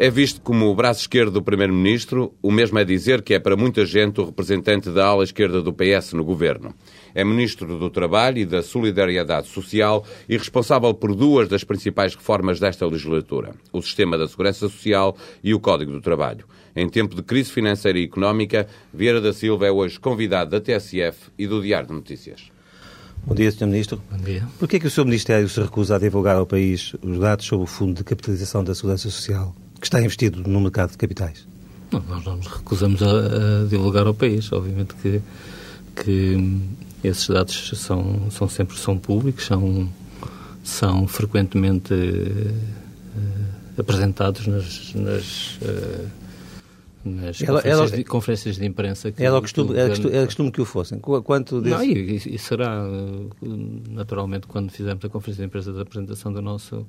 É visto como o braço esquerdo do Primeiro-Ministro, o mesmo é dizer que é para muita gente o representante da ala esquerda do PS no governo. É Ministro do Trabalho e da Solidariedade Social e responsável por duas das principais reformas desta legislatura: o Sistema da Segurança Social e o Código do Trabalho. Em tempo de crise financeira e económica, Vieira da Silva é hoje convidado da TSF e do Diário de Notícias. Bom dia, Sr. Ministro. Bom dia. Por que é que o seu Ministério se recusa a divulgar ao país os dados sobre o Fundo de Capitalização da Segurança Social, que está investido no mercado de capitais? Não, nós não nos recusamos a, a, divulgar ao país. Obviamente que, que esses dados são, são sempre são públicos, são, são frequentemente uh, apresentados nas, nas uh, nas ela, conferências, ela, de, conferências, de, imprensa. Que, era, costume, era, costume, era costume que o fossem. Quanto desse... Não, e, e, será, naturalmente, quando fizermos a conferência de imprensa da apresentação do nosso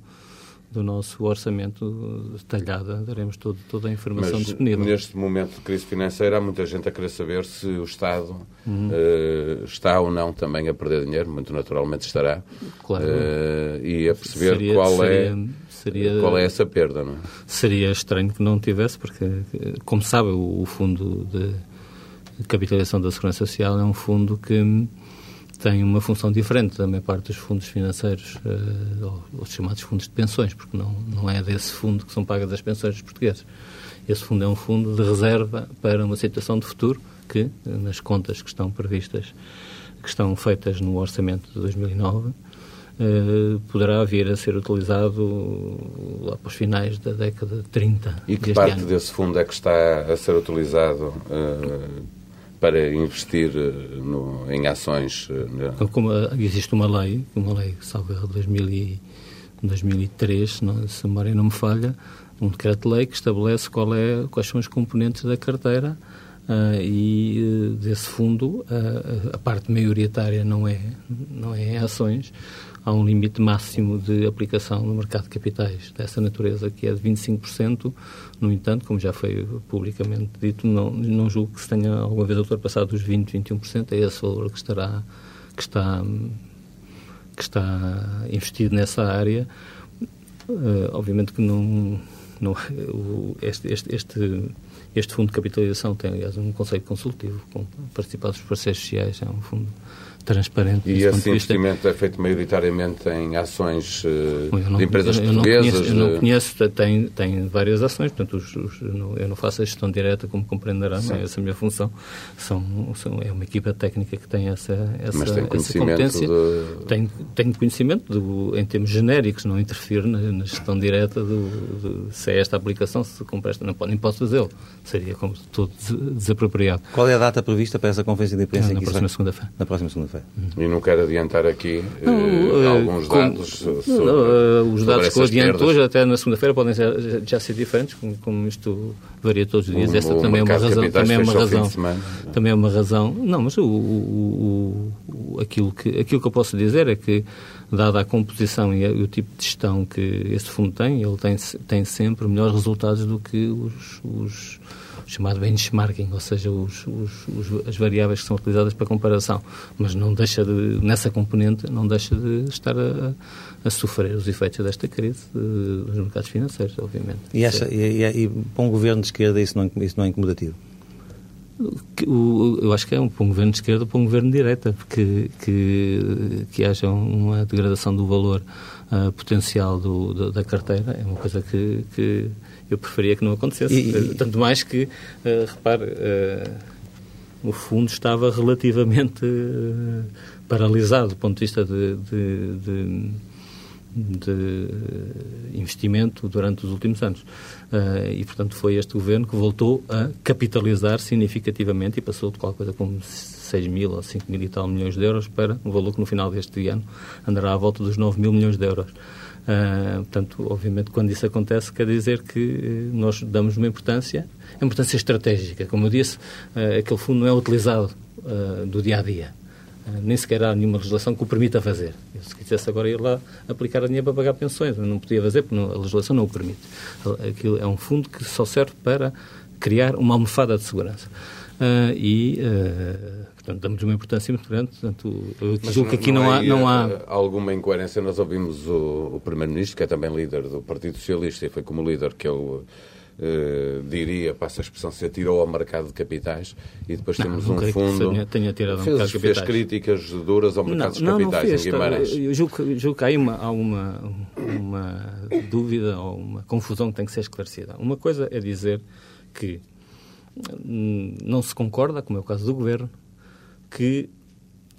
do nosso orçamento detalhada, daremos todo, toda a informação Mas, disponível. Neste momento de crise financeira, há muita gente a querer saber se o Estado uhum. uh, está ou não também a perder dinheiro, muito naturalmente estará. Claro. Uh, e a perceber seria, qual, é, seria, é, seria, qual é essa perda, não é? Seria estranho que não tivesse, porque, como sabe, o, o Fundo de Capitalização da Segurança Social é um fundo que tem uma função diferente da maior parte dos fundos financeiros, uh, ou, os chamados fundos de pensões, porque não, não é desse fundo que são pagas as pensões dos portugueses. Esse fundo é um fundo de reserva para uma situação de futuro que, nas contas que estão previstas, que estão feitas no orçamento de 2009, uh, eh, poderá vir a ser utilizado lá para os finais da década de 30. E que parte ano. desse fundo é que está a ser utilizado uh, para investir eh, no, em ações. Eh, então, como eh, existe uma lei, uma lei, salve de 2003, não, se a memória não me falha, um decreto-lei que estabelece qual é, quais são os componentes da carteira uh, e desse fundo uh, a parte maioritária não é, não é ações, há um limite máximo de aplicação no mercado de capitais dessa natureza, que é de 25%. No entanto, como já foi publicamente dito, não, não julgo que se tenha alguma vez ultrapassado os 20%, 21%. É esse valor que, estará, que, está, que está investido nessa área. Uh, obviamente que não, não este, este, este, este fundo de capitalização tem, aliás, um conselho consultivo com participados por parceiros sociais, é um fundo transparente. E esse investimento é feito maioritariamente em ações uh, não, de empresas eu portuguesas? Não conheço, eu não conheço, tem, tem várias ações, portanto, os, os, eu não faço a gestão direta, como compreenderá, não é essa a minha função. São, são, é uma equipa técnica que tem essa, essa, Mas tem essa competência. De... Tenho, tenho conhecimento, do, em termos genéricos, não interfiro na, na gestão direta do, do, se é esta aplicação, se compra esta, não, nem posso fazê-lo. Seria como todo desapropriado. Qual é a data prevista para essa conferência de imprensa? na próxima segunda-feira. Na próxima segunda-feira. E não quero adiantar aqui não, uh, alguns dados sobre, não, Os dados que eu adianto hoje, até na segunda-feira, podem ser, já ser diferentes, como, como, isto varia todos os dias. Essa também é uma razão. Também é uma razão. Também é uma razão. Não, mas o, o, o, aquilo, que, aquilo que eu posso dizer é que, dada a composição e, o tipo de gestão que esse fundo tem, ele tem, tem sempre melhores resultados do que os, os chamado benchmarking, ou seja, os, os, os, as variáveis que são utilizadas para comparação, mas não deixa de, nessa componente, não deixa de estar a, a sofrer os efeitos desta crise de, dos mercados financeiros, obviamente. E, essa, e, e, e para um governo de esquerda isso não, isso não é incomodativo? eu acho que é um, para um governo de esquerda para um governo de direita, porque que, que haja uma degradação do valor uh, potencial do, do, da carteira é uma coisa que, que eu preferia que não acontecesse. E, Tanto mais que, uh, repare, uh, o fundo estava relativamente uh, paralisado do ponto de vista de, de, de, de investimento durante os últimos anos. Uh, e, portanto, foi este governo que voltou a capitalizar significativamente e passou de qualquer coisa como 6 mil ou 5 mil e tal milhões de euros para um valor que no final deste ano andará à volta dos 9 mil milhões de euros. Uh, portanto, obviamente, quando isso acontece, quer dizer que eh, nós damos uma importância, importância estratégica. Como eu disse, uh, aquele fundo não é utilizado uh, do dia a dia. Nem sequer há nenhuma legislação que o permita fazer. Eu, se quisesse agora ir lá aplicar dinheiro para pagar pensões, não podia fazer porque não, a legislação não o permite. Aquilo é um fundo que só serve para criar uma almofada de segurança. e Portanto, damos uma importância muito grande. Portanto, eu julgo que aqui não, não, há, não há... Eh, alguma incoerência. Nós ouvimos o, o Primeiro-Ministro, que é também líder do Partido Socialista, e foi como líder que ele uh, diria, passa a expressão, se atirou ao mercado de capitais e depois não, temos não um fundo. Que tenha, tenha ao fez, mercado de capitais. fez críticas duras ao mercado não, de capitais fez, em Guimarães. Eu julgo, julgo que há, uma, há uma, uma dúvida ou uma confusão que tem que ser esclarecida. Uma coisa é dizer que hum, não se concorda, como é o caso do Governo, que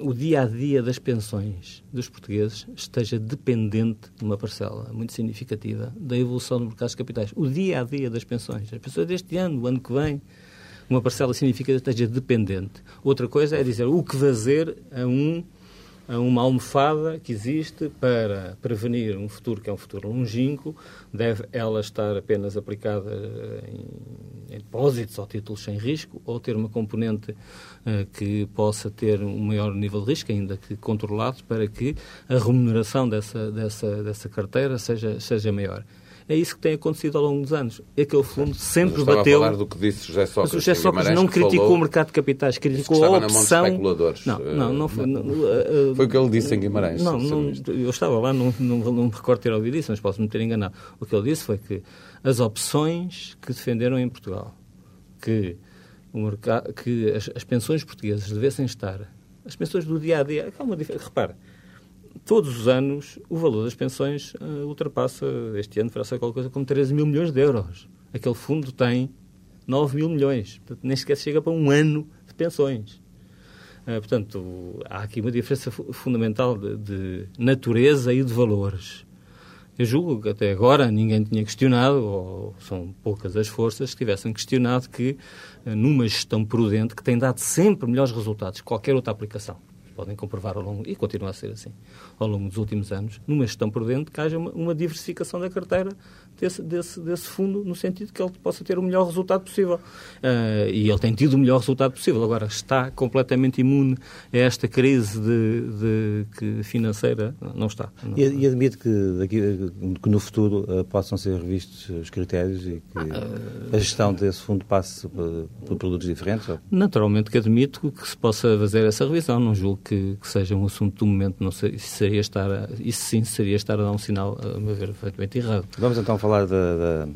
o dia a dia das pensões dos portugueses esteja dependente de uma parcela muito significativa da evolução do mercado de capitais. O dia a dia das pensões. As pessoas deste ano, o ano que vem, uma parcela significativa esteja dependente. Outra coisa é dizer o que fazer a um uma almofada que existe para prevenir um futuro que é um futuro longínquo, deve ela estar apenas aplicada em, em depósitos ou títulos sem risco, ou ter uma componente uh, que possa ter um maior nível de risco, ainda que controlado, para que a remuneração dessa, dessa, dessa carteira seja, seja maior. É isso que tem acontecido ao longo dos anos. Aquele fundo sempre Mas bateu. a falar do que disse José Sócrates. Mas o José Sócrates não criticou o mercado de capitais, criticou a opção. Não, não, não foi. Não, uh, foi o que ele disse em Guimarães. Não, não eu estava lá, não, não, não me recordo ter ouvido isso, mas posso me ter enganado. O que ele disse foi que as opções que defenderam em Portugal, que, o mercado, que as, as pensões portuguesas devessem estar, as pensões do dia a dia. Repara, todos os anos o valor das pensões uh, ultrapassa, este ano fará qualquer coisa como 13 mil milhões de euros. Aquele fundo tem 9 mil milhões. Portanto, nem sequer chega para um ano de pensões. Uh, portanto, há aqui uma diferença fundamental de, de, natureza e de valores. Eu julgo que até agora ninguém tinha questionado, ou são poucas as forças que tivessem questionado que, uh, numa gestão prudente, que tem dado sempre melhores resultados que qualquer outra aplicação, podem comprovar ao longo, e continua a ser assim, ao longo dos últimos anos, numa gestão prudente, que haja uma, uma diversificação da carteira desse, desse, desse, fundo, no sentido que ele possa ter o melhor resultado possível. Uh, e ele tem tido o melhor resultado possível. Agora, está completamente imune a esta crise de, de que financeira? Não está. Não. E, e, admite que, daqui, que no futuro uh, possam ser revistos os critérios e que uh, a gestão desse fundo passe por, por produtos diferentes? Ou? Naturalmente que admito que se possa fazer essa revisão. Não julgo que, que seja um assunto do momento. Não sei, seria estar a, isso sim seria estar a dar um sinal, a meu ver, perfeitamente errado. Vamos então falar da, da,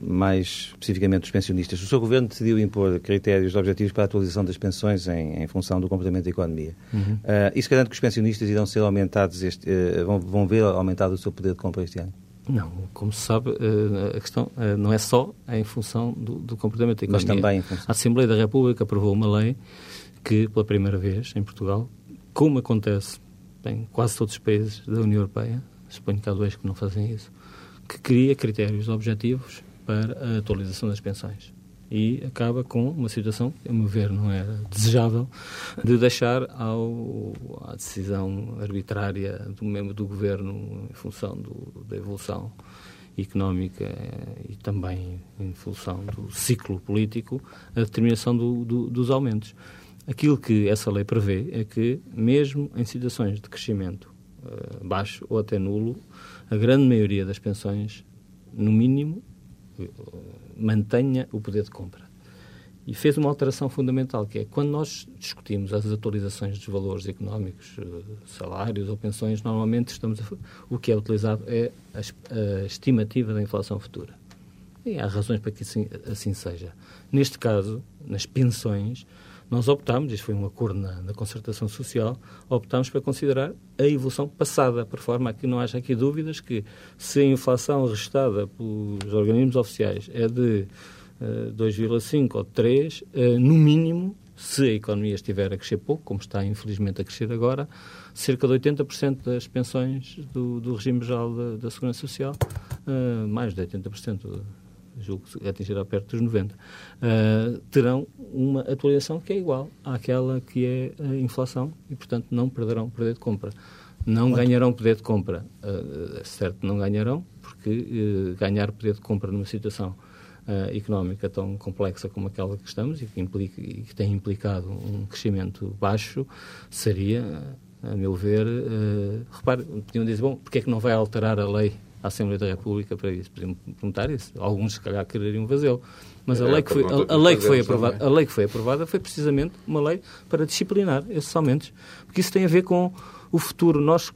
mais especificamente dos pensionistas. O seu governo decidiu impor critérios objetivos para a atualização das pensões em, em função do comportamento da economia. Uhum. Uh, isso garante que os pensionistas irão ser aumentados, este, uh, vão, vão ver aumentado o seu poder de compra este ano? Não, como se sabe, uh, a questão não é só em função do, do comportamento da economia. Mas também em função. A Assembleia da República aprovou uma lei que, pela primeira vez em Portugal, como acontece em quase todos os países da União Europeia, suponho que há dois que não fazem isso, que cria critérios objetivos para a atualização das pensões. E acaba com uma situação a meu ver, não era desejável, de deixar ao, à decisão arbitrária do membro do governo em função do, da evolução económica e também em função do ciclo político a determinação do, do, dos aumentos. Aquilo que essa lei prevê é que, mesmo em situações de crescimento uh, baixo ou até nulo, a grande maioria das pensões, no mínimo, mantenha o poder de compra. E fez uma alteração fundamental, que é quando nós discutimos as atualizações dos valores económicos, eh, salários ou pensões, normalmente estamos a, o que é utilizado é a, estimativa da inflação futura. E há razões para que assim, assim seja. Neste caso, nas pensões, nós optámos, isto foi um acordo na, na, concertação social, optámos para considerar a evolução passada, por forma a que não haja aqui dúvidas que se a inflação registada pelos organismos oficiais é de uh, eh, 2,5 ou 3, uh, no mínimo, se a economia estiver a crescer pouco, como está infelizmente a crescer agora, cerca de 80% das pensões do, do regime geral da, da Segurança Social, uh, mais de 80%, julgo que atingirá perto dos 90, uh, terão uma atualização que é igual àquela que é a inflação e, portanto, não perderão poder de compra. Não ganharão poder de compra. Uh, certo, não ganharão, porque uh, ganhar poder de compra numa situação uh, económica tão complexa como aquela que estamos e que, implica, e que tem implicado um crescimento baixo seria, a meu ver, repare, podiam dizer, bom, porque é que não vai alterar a lei à Assembleia da República para isso. Podiam perguntar isso. Alguns, se calhar, quereriam fazê-lo. Mas a, é, lei que foi, a, a lei que foi aprovada, a lei que foi aprovada foi precisamente uma lei para disciplinar esses aumentos. Porque isso tem a ver com o futuro. Nós,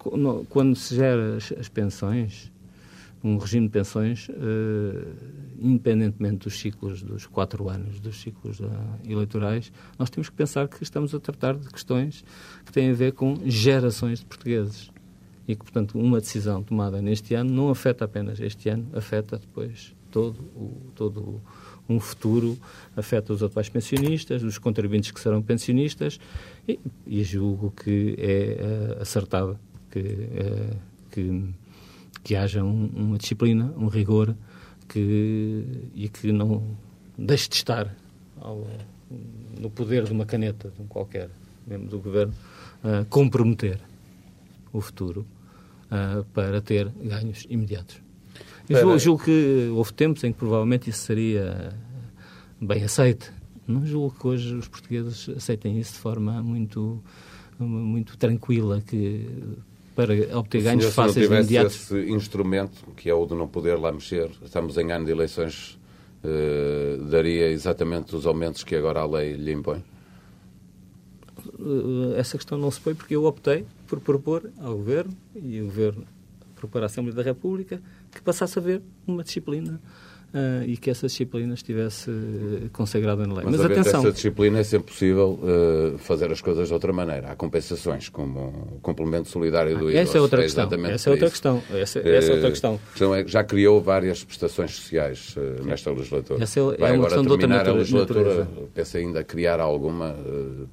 quando se gera as, as pensões, um regime de pensões uh, independentemente dos ciclos dos quatro anos, dos ciclos uh, eleitorais, nós temos que pensar que estamos a tratar de questões que têm a ver com gerações de portugueses e que, portanto, uma decisão tomada neste ano não afeta apenas este ano, afeta depois todo o, todo um futuro, afeta os atuais pensionistas, os contribuintes que serão pensionistas e, e julgo que é uh, acertado que, uh, que, que haja um, uma disciplina, um rigor que, e que não deixe de estar ao, no poder de uma caneta, de um qualquer membro do governo, uh, comprometer o futuro uh, para ter ganhos imediatos. Eu julgo, julgo, que houve tempos em que provavelmente isso seria bem aceite. Não julgo que hoje os portugueses aceitem isso de forma muito, muito tranquila, que para obter ganhos fáceis e imediatos. Se esse instrumento, que é o de não poder lá mexer, estamos em ano de eleições, uh, daria exatamente os aumentos que agora a lei lhe impõe? Uh, essa questão não se põe porque eu optei por propor ao Governo e o Governo propor à Assembleia da República que passasse a haver uma disciplina uh, e que essa disciplina estivesse uh, consagrada na lei. Mas, Mas atenção. essa disciplina é sempre possível uh, fazer as coisas de outra maneira. Há compensações, como o complemento solidário do ah, Essa é outra é questão. Essa é outra questão. Essa, essa é outra questão. É, já criou várias prestações sociais nesta legislatura. Essa é, Vai é uma agora questão terminar de outra a legislatura. Pensa ainda criar alguma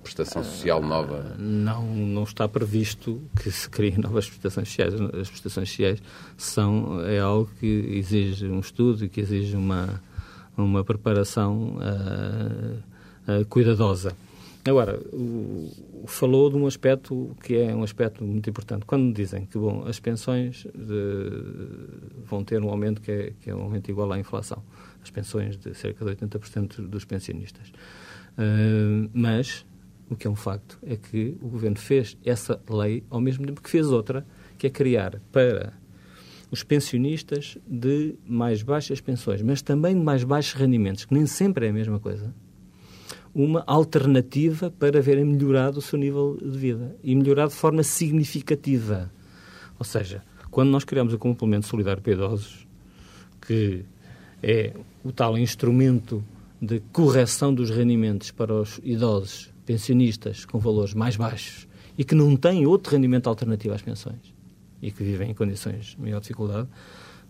prestação social nova? Não, não está previsto que se criem novas prestações sociais. As prestações sociais são, é algo que exige um estudo e que exige uma, uma preparação uh, uh, cuidadosa. Agora, o, falou de um aspecto que é um aspecto muito importante. Quando dizem que bom, as pensões de, vão ter um aumento que é, que é um aumento igual à inflação, as pensões de cerca de 80% dos pensionistas. Uh, mas o que é um facto é que o governo fez essa lei ao mesmo tempo que fez outra, que é criar para os pensionistas de mais baixas pensões, mas também de mais baixos rendimentos, que nem sempre é a mesma coisa, uma alternativa para verem melhorado o seu nível de vida e melhorado de forma significativa. Ou seja, quando nós criamos o complemento solidário para idosos, que é o tal instrumento de correção dos rendimentos para os idosos pensionistas com valores mais baixos e que não têm outro rendimento alternativo às pensões, e que vivem em condições de maior dificuldade,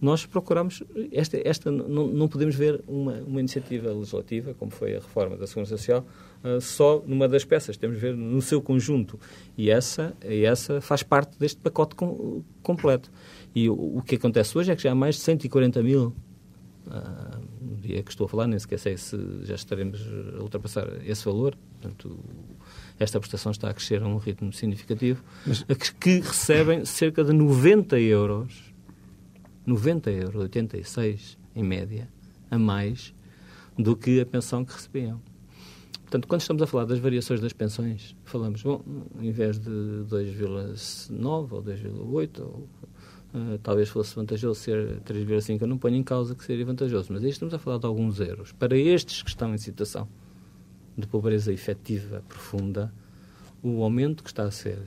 nós procuramos, esta, esta não, não podemos ver uma, uma iniciativa legislativa, como foi a reforma da Segurança Social, uh, só numa das peças, temos de ver no seu conjunto. E essa, essa faz parte deste pacote com, completo. E o, o, que acontece hoje é que já há mais de 140 mil, uh, no dia que estou a falar, nem sequer sei se já estaremos a ultrapassar esse valor, portanto, esta prestação está a crescer a um ritmo significativo, Mas... que recebem cerca de 90 euros, 90 euros, 86 em média, a mais do que a pensão que recebiam. Portanto, quando estamos a falar das variações das pensões, falamos, bom, em vez de 2,9 ou 2,8, ou uh, talvez fosse vantajoso ser 3,5, eu não ponho em causa que seria vantajoso, mas aí estamos a falar de alguns euros. Para estes que estão em situação de pobreza efetiva profunda, o aumento que está a ser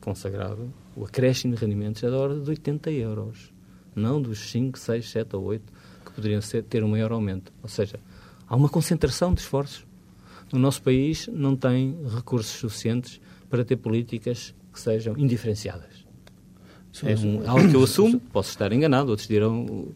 consagrado, o acréscimo de rendimentos é da ordem de 80 euros, não dos 5, 6, 7 ou 8 que poderiam ser, ter um maior aumento. Ou seja, há uma concentração de esforços. O nosso país não tem recursos suficientes para ter políticas que sejam indiferenciadas. É um, algo que eu assumo, posso estar enganado, outros dirão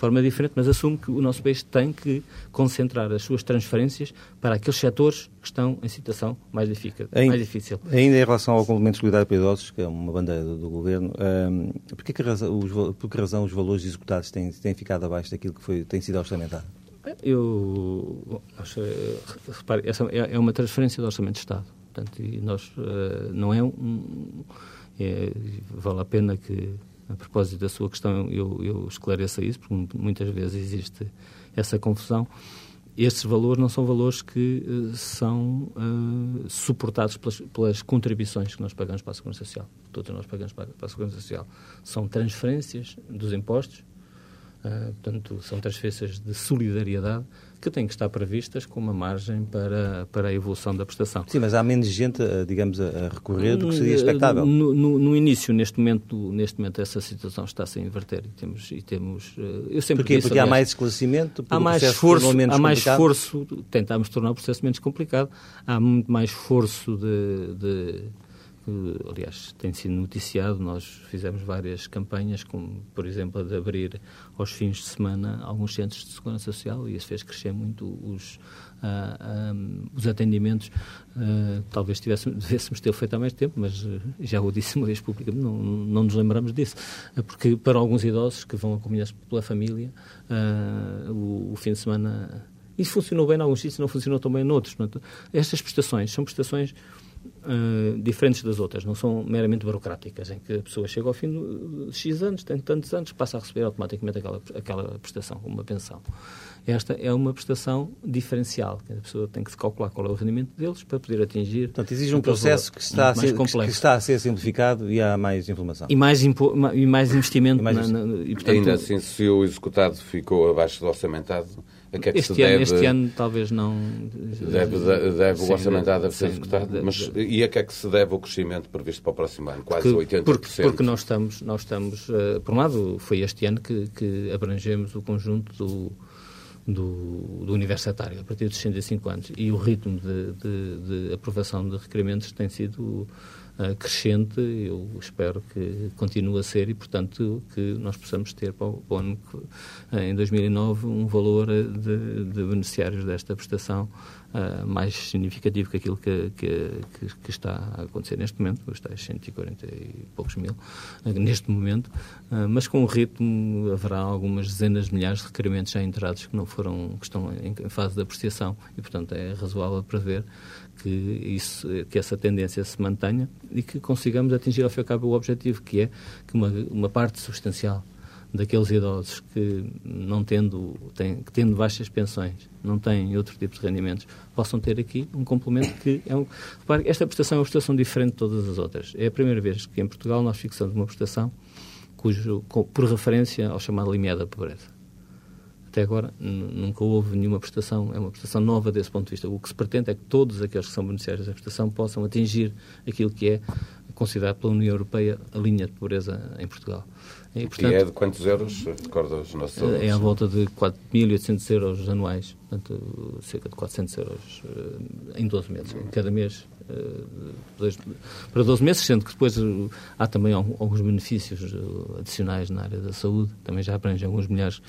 forma diferente, mas assumo que o nosso país tem que concentrar as suas transferências para aqueles setores que estão em situação mais, mais difícil. Ainda em relação ao complemento de solidariedade para idosos, que é uma bandeira do, do Governo, um, por, que razão, os, por que razão os valores executados têm, têm ficado abaixo daquilo que foi, tem sido orçamentado? Eu, repare, essa é, é uma transferência do Orçamento de Estado. Portanto, nós, uh, não é um... É, vale a pena que a propósito da sua questão, eu, eu esclareço isso, porque muitas vezes existe essa confusão. Estes valores não são valores que uh, são uh, suportados pelas, pelas, contribuições que nós pagamos para a Segurança Social. Todos nós pagamos para, para a Segurança Social. São transferências dos impostos, uh, portanto, são transferências de solidariedade que têm que estar previstas com uma margem para, para a evolução da prestação. Sim, mas há menos gente, digamos, a recorrer do que seria expectável. No, no, no início, neste momento, neste momento, essa situação está-se a inverter e temos... E temos eu sempre Porquê? Disse, Porque aliás, há mais esclarecimento? Há mais esforço, há mais esforço, tentamos tornar o processo menos complicado, há muito mais esforço de, de aliás, tem sido noticiado. Nós fizemos várias campanhas, como, por exemplo, a de abrir aos fins de semana alguns centros de segurança social e isso fez crescer muito os, ah, ah, os atendimentos. Uh, talvez tivéssemos, devêssemos ter feito há mais tempo, mas uh, já o disse uma vez publicamente, não, não nos lembramos disso. porque para alguns idosos que vão acompanhados pela família, o, o fim de semana isso funcionou bem em alguns sítios, não funcionou tão bem em outros. Portanto, estas prestações são prestações uh, diferentes das outras, não são meramente burocráticas, em que a pessoa chega ao fim de X anos, tem tantos anos, passa a receber automaticamente aquela, aquela prestação, como uma pensão. Esta é uma prestação diferencial, que a pessoa tem que calcular qual é o rendimento deles para poder atingir. Portanto, exige um processo que está, a ser, que está a ser simplificado e há mais informação. E mais, impo, e mais investimento. E mais na, na, e, portanto, Ainda assim, se o executado ficou abaixo do orçamentado, a que é que este, se ano, deve, este ano talvez não. Deve, deve sim, o orçamentado deve ser executado. Mas e a que é que se deve o crescimento previsto para o próximo ano? Quase porque, 80%. Porque, porque nós estamos, nós estamos uh, por um lado, foi este ano que, que abrangemos o conjunto do, do, do, universitário, a partir dos 65 anos. E o ritmo de, de, de aprovação de requerimentos tem sido crescente, eu espero que continue a ser e, portanto, que nós possamos ter para o, ano, uh, em 2009, um valor de, de beneficiários desta prestação uh, mais significativo que aquilo que, que, que, está a acontecer neste momento, os tais 140 e poucos mil, uh, neste momento, uh, mas com um ritmo haverá algumas dezenas de milhares de requerimentos já entrados que não foram, que estão em, em fase de apreciação e, portanto, é razoável prever que, isso, que essa tendência se mantenha e que consigamos atingir ao fim e ao cabo o objetivo, que é que uma, uma parte substancial daqueles idosos que, não tendo, têm, que tendo baixas pensões, não têm outro tipo de rendimentos, possam ter aqui um complemento que é um... Repare, esta prestação é uma prestação diferente de todas as outras. É a primeira vez que em Portugal nós fixamos uma prestação cujo, por referência ao chamado limiar da pobreza. Até agora nunca houve nenhuma prestação, é uma prestação nova desse ponto de vista. O que se pretende é que todos aqueles que são beneficiários da prestação possam atingir aquilo que é considerado pela União Europeia a linha de pobreza em Portugal. E, portanto, e é de quantos euros? Recorda os nossos É à volta de 4.800 euros anuais, portanto, cerca de 400 euros eh, em 12 meses. Cada mês, eh, para 12 meses, sendo que depois eh, há também alguns benefícios adicionais na área da saúde, também já abrangem alguns milhares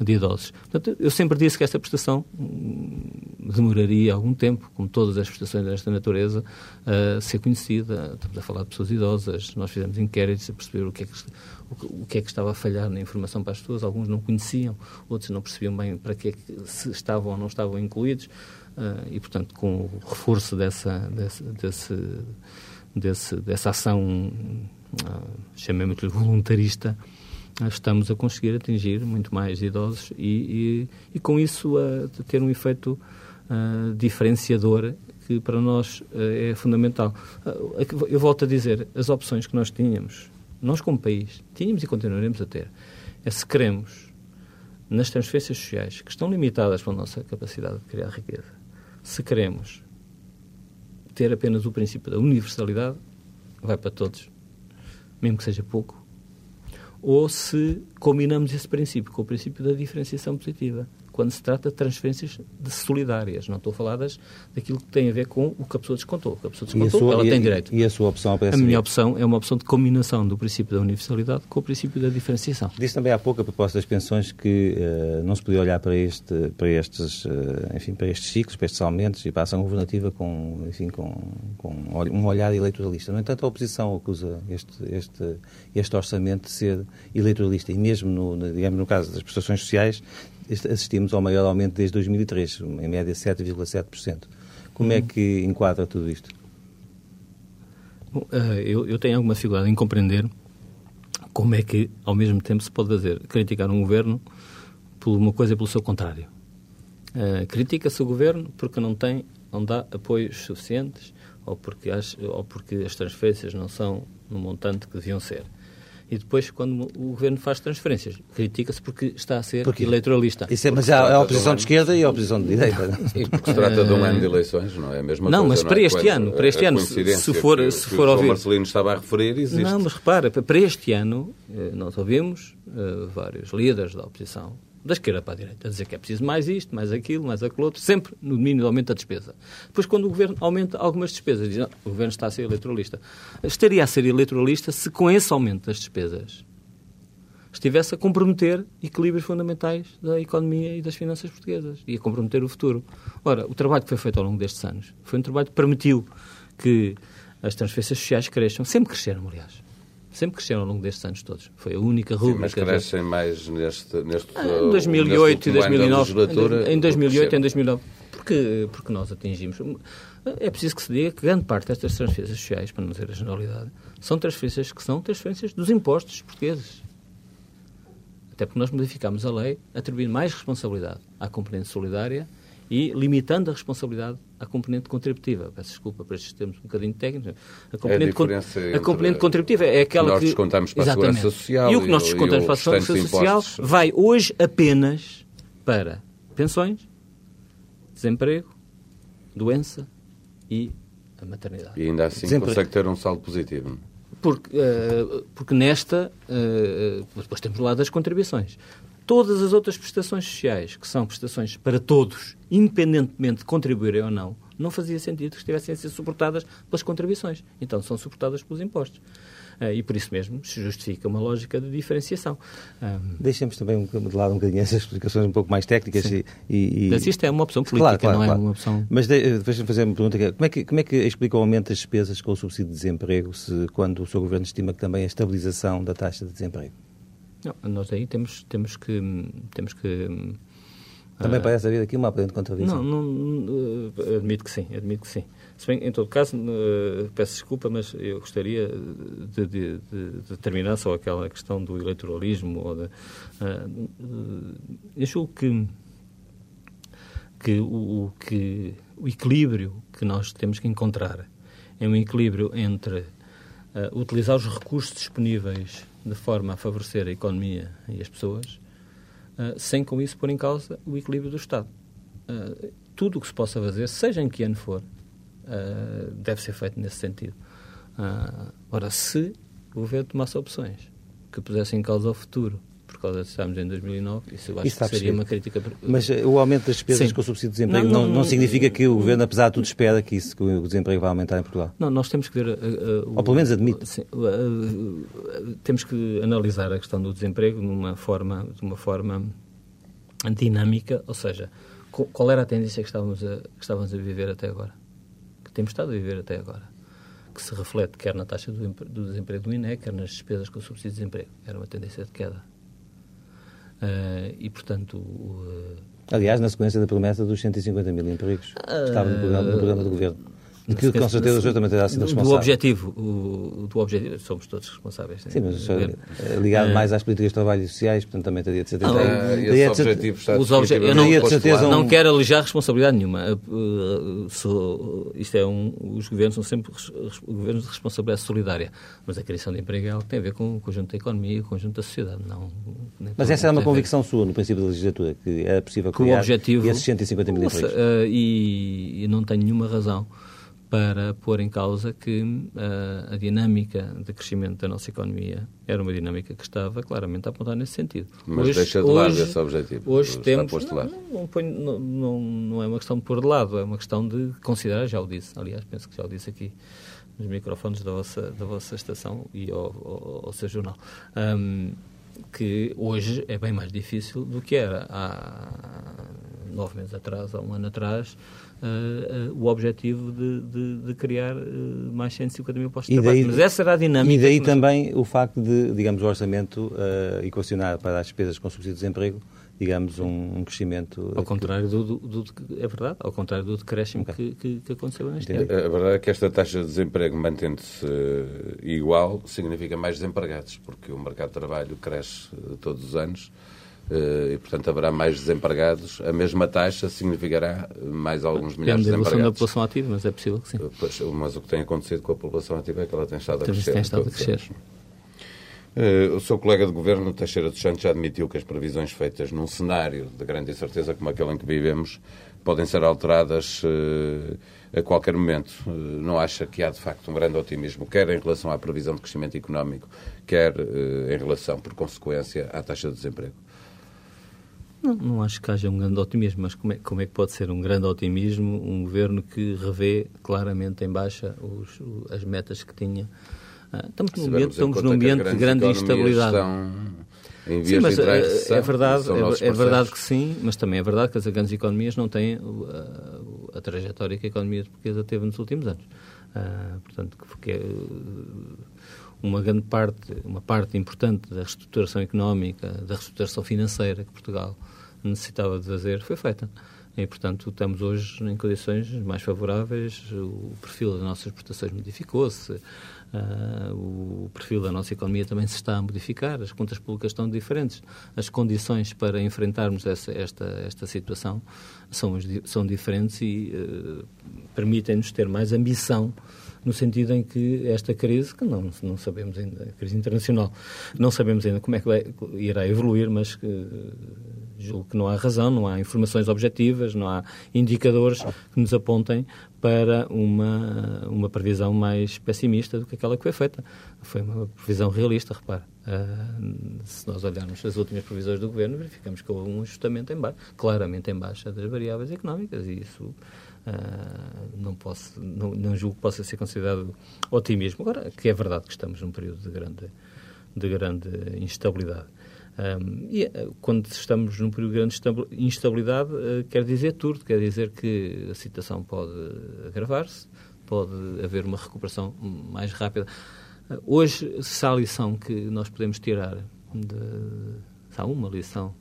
de idosos. Portanto, eu sempre disse que esta prestação hum, demoraria algum tempo, como todas as prestações desta natureza, a ser conhecida. Estamos a falar de pessoas idosas, nós fizemos inquéritos a perceber o que é que o que é que estava a falhar na informação para as pessoas. Alguns não conheciam, outros não percebiam bem para que, é que se estavam ou não estavam incluídos. Uh, e, portanto, com o reforço dessa, desse, desse, desse dessa ação, uh, chamemos-lhe voluntarista, uh, estamos a conseguir atingir muito mais idosos e, e, e com isso uh, ter um efeito diferenciador que para nós é fundamental. eu volto a dizer, as opções que nós tínhamos nós como país, tínhamos e continuaremos a ter, é se queremos, nas transferências sociais, que estão limitadas pela nossa capacidade de criar riqueza, se queremos ter apenas o princípio da universalidade, vai para todos, mesmo que seja pouco, ou se combinamos esse princípio com o princípio da diferenciação positiva quando se trata de transferências de solidárias. Não estou a falar das, daquilo que tem a ver com o que a pessoa descontou. O que a pessoa descontou, a sua, ela e, tem direito. E a sua opção para A minha opção é uma opção de combinação do princípio da universalidade com o princípio da diferenciação. Disse também há pouco a propósito das pensões que uh, não se podia olhar para, este, para, estes, uh, enfim, para estes ciclos, para estes aumentos e para a ação governativa com, enfim, com, com um olhar eleitoralista. No entanto, a oposição acusa este, este, este orçamento de ser eleitoralista e mesmo, no, digamos, no caso das prestações sociais, assistimos ao maior aumento desde 2003, em média 7,7%. Como é que enquadra tudo isto? Bom, eh, eu, eu, tenho alguma dificuldade em compreender como é que, ao mesmo tempo, se pode fazer criticar um governo por uma coisa e pelo seu contrário. Uh, Critica-se o governo porque não tem, não dá apoios suficientes ou porque, as, ou porque as transferências não são no montante que deviam ser. E depois, quando o governo faz transferências, critica-se porque está a ser porque, eleitoralista. Isso é, mas há a oposição de, esquerda e a oposição de direita. Sim, porque se trata de um ano de eleições, não é a mesma não, coisa. Mas não, para é? este ano, para este ano, se for, que, se for ouvir. O Marcelino estava a referir, existe. Não, mas repara, para este ano, eh, nós ouvimos uh, vários líderes da oposição da esquerda para a direita, a dizer que é preciso mais isto, mais aquilo, mais aquilo outro, sempre no domínio do aumento da despesa. Depois, quando o Governo aumenta algumas despesas, diz, não, o Governo está a ser eleitoralista. Estaria a ser eleitoralista se com esse aumento das despesas estivesse a comprometer equilíbrios fundamentais da economia e das finanças portuguesas e a comprometer o futuro. Ora, o trabalho que foi feito ao longo destes anos foi um trabalho que permitiu que as transferências sociais cresçam, sempre cresceram, aliás sempre cresceram ao longo destes anos todos. Foi a única rúbrica. mas crescem de... mais neste, neste ah, Em 2008 e 2009. Em 2008 e em 2009. Porque, porque nós atingimos. É preciso que se diga que grande parte destas transferências sociais, para não dizer a generalidade, são transferências que são transferências dos impostos portugueses. Até porque nós modificámos a lei atribuindo mais responsabilidade à componente solidária e limitando a responsabilidade à componente contributiva. Peço desculpa por estes termos um bocadinho técnicos. A componente, a, a componente contributiva é aquela que... Nós descontamos para Exatamente. a Segurança Social. E o que nós descontamos para a Segurança Social vai hoje apenas para pensões, desemprego, doença e a maternidade. E ainda assim desemprego. consegue ter um saldo positivo. Porque, uh, porque nesta, uh, depois temos lado das contribuições. Todas as outras prestações sociais, que são prestações para todos, independentemente de contribuírem ou não, não fazia sentido que estivessem a ser suportadas pelas contribuições. Então são suportadas pelos impostos. Uh, e por isso mesmo se justifica uma lógica de diferenciação. Um... Deixemos também de lado um bocadinho essas explicações um pouco mais técnicas e, e, Mas isto é uma opção política, claro, claro, não é claro. uma opção... Mas de, deixa-me fazer uma pergunta. Como é, que, como é que explica o aumento das despesas com o subsídio de desemprego se, quando o seu governo estima que também a estabilização da taxa de desemprego? Não, nós aí temos, temos que... Temos que também uh, parece haver aqui uma aparente contradição. Não, não, uh, admito que sim, admito que sim. Se bem, em todo caso, uh, peço desculpa, mas eu gostaria de, de, de, de, terminar só aquela questão do eleitoralismo. Ou de, eu julgo que, que, o, que o equilíbrio que nós temos que encontrar é um equilíbrio entre utilizar os recursos disponíveis de forma a favorecer a economia e as pessoas, uh, sem com isso pôr em causa o equilíbrio do Estado. Uh, tudo o que se possa fazer, seja em que ano for, uh, deve ser feito nesse sentido. ora, se o governo tomasse opções que pusessem em causa o futuro por causa de estarmos em 2009, isso eu acho isso que seria uma crítica. Mas uh, o aumento das despesas Sim. com o subsídio de desemprego não, não, não, não, significa que o Governo, apesar de tudo, espera que, isso, que o desemprego vai aumentar em Portugal? Não, nós temos que ver... Uh, uh, Ou pelo menos admite. Sim, temos que analisar a questão do desemprego numa forma, de uma forma dinâmica, ou seja, qual era a tendência que estávamos a, que estávamos a viver até agora? Que temos estado a viver até agora? Que se reflete quer na taxa do, do desemprego do INE, quer nas despesas com o subsídio de desemprego. Era uma tendência de queda Uh, e, portanto... Uh, Aliás, na sequência da promessa dos 150 mil empregos, estava no programa, no programa do Governo. De que, com certeza, o senhor também terá sido responsável. Do objetivo, o, do objetivo, somos todos responsáveis. Sim, mas o senhor é ligado mais às políticas de trabalho e sociais, portanto também teria de certeza. Não, uh, esse objetivo está os obje eu não, de certeza não quero alijar responsabilidade nenhuma. Uh, isto é um, os governos são sempre governos de responsabilidade solidária, mas a criação de emprego é algo que tem a ver com o conjunto da economia e o conjunto da sociedade. Não, mas essa é uma convicção sua no princípio da legislatura, que é possível criar o objetivo, esses 150 mil empregos. Uh, e, e não tenho nenhuma razão para pôr em causa que uh, a dinâmica de crescimento da nossa economia era uma dinâmica que estava claramente a apontar nesse sentido. Mas hoje, deixa de lado hoje, esse objetivo. Hoje temos. Não, não, não, não, não, é uma questão de pôr de lado, é uma questão de considerar, já o disse, aliás, penso que já o disse aqui nos microfones da vossa, da vossa estação e ao, ao, ao seu jornal. Um, que hoje é bem mais difícil do que era há nove meses atrás, há um ano atrás, uh, uh, o objetivo de, de, de criar uh, mais 150 mil postos de trabalho. Mas essa era a dinâmica. E daí também o facto de, digamos, o orçamento equacionar para as despesas com subsídio de desemprego digamos, um, um crescimento... Ao contrário do, do, do, É verdade, ao contrário do decréscimo okay. que, que, que, aconteceu neste ano. A verdade é que esta taxa de desemprego mantendo-se igual significa mais desempregados, porque o mercado de trabalho cresce todos os anos e, portanto, haverá mais desempregados. A mesma taxa significará mais alguns milhares de desempregados. da população ativa, mas é possível que sim. Pois, mas o que tem acontecido com a população ativa é que ela tem estado a crescer. Tem estado a crescer. Uh, o seu colega de governo, Teixeira dos Santos, já admitiu que as previsões feitas num cenário de grande incerteza como aquele em que vivemos podem ser alteradas uh, a qualquer momento. Uh, não acha que há, de facto, um grande otimismo, quer em relação à previsão de crescimento económico, quer em relação, por consequência, à taxa de desemprego? Não, não acho que haja um grande otimismo, mas como é, como é que pode ser um grande otimismo um governo que revê claramente em baixa os, as metas que tinha? Ah, estamos num ambiente, estamos num ambiente de grande instabilidade. Sim, mas é, é verdade, é, é, verdade que sim, mas também é verdade que as grandes economias não têm a, a trajetória que a economia portuguesa teve nos últimos anos. Uh, portanto, porque é, uma grande parte, uma parte importante da reestruturação económica, da reestruturação financeira que Portugal necessitava de fazer, foi feita. E, portanto, estamos hoje em condições mais favoráveis, o perfil das nossas exportações modificou-se, uh, o perfil da nossa economia também se está a modificar, as contas públicas estão diferentes, as condições para enfrentarmos essa, esta, esta situação são, são diferentes e uh, permitem-nos ter mais ambição no sentido em que esta crise, que não, não sabemos ainda, crise internacional, não sabemos ainda como é que vai, irá evoluir, mas que, julgo que não há razão, não há informações objetivas, não há indicadores que nos apontem para uma, uma previsão mais pessimista do que aquela que foi feita. Foi uma previsão realista, repare. Uh, se nós olharmos as últimas previsões do Governo, verificamos que houve um ajustamento em claramente em baixa das variáveis económicas e isso não, posso, não, não julgo que possa ser considerado otimismo. Agora, que é verdade que estamos num período de grande, de grande instabilidade. Um, e uh, quando estamos num período de grande instabilidade, uh, quer dizer tudo. Quer dizer que a situação pode agravar-se, pode haver uma recuperação mais rápida. hoje, se há lição que nós podemos tirar, de, se há uma lição,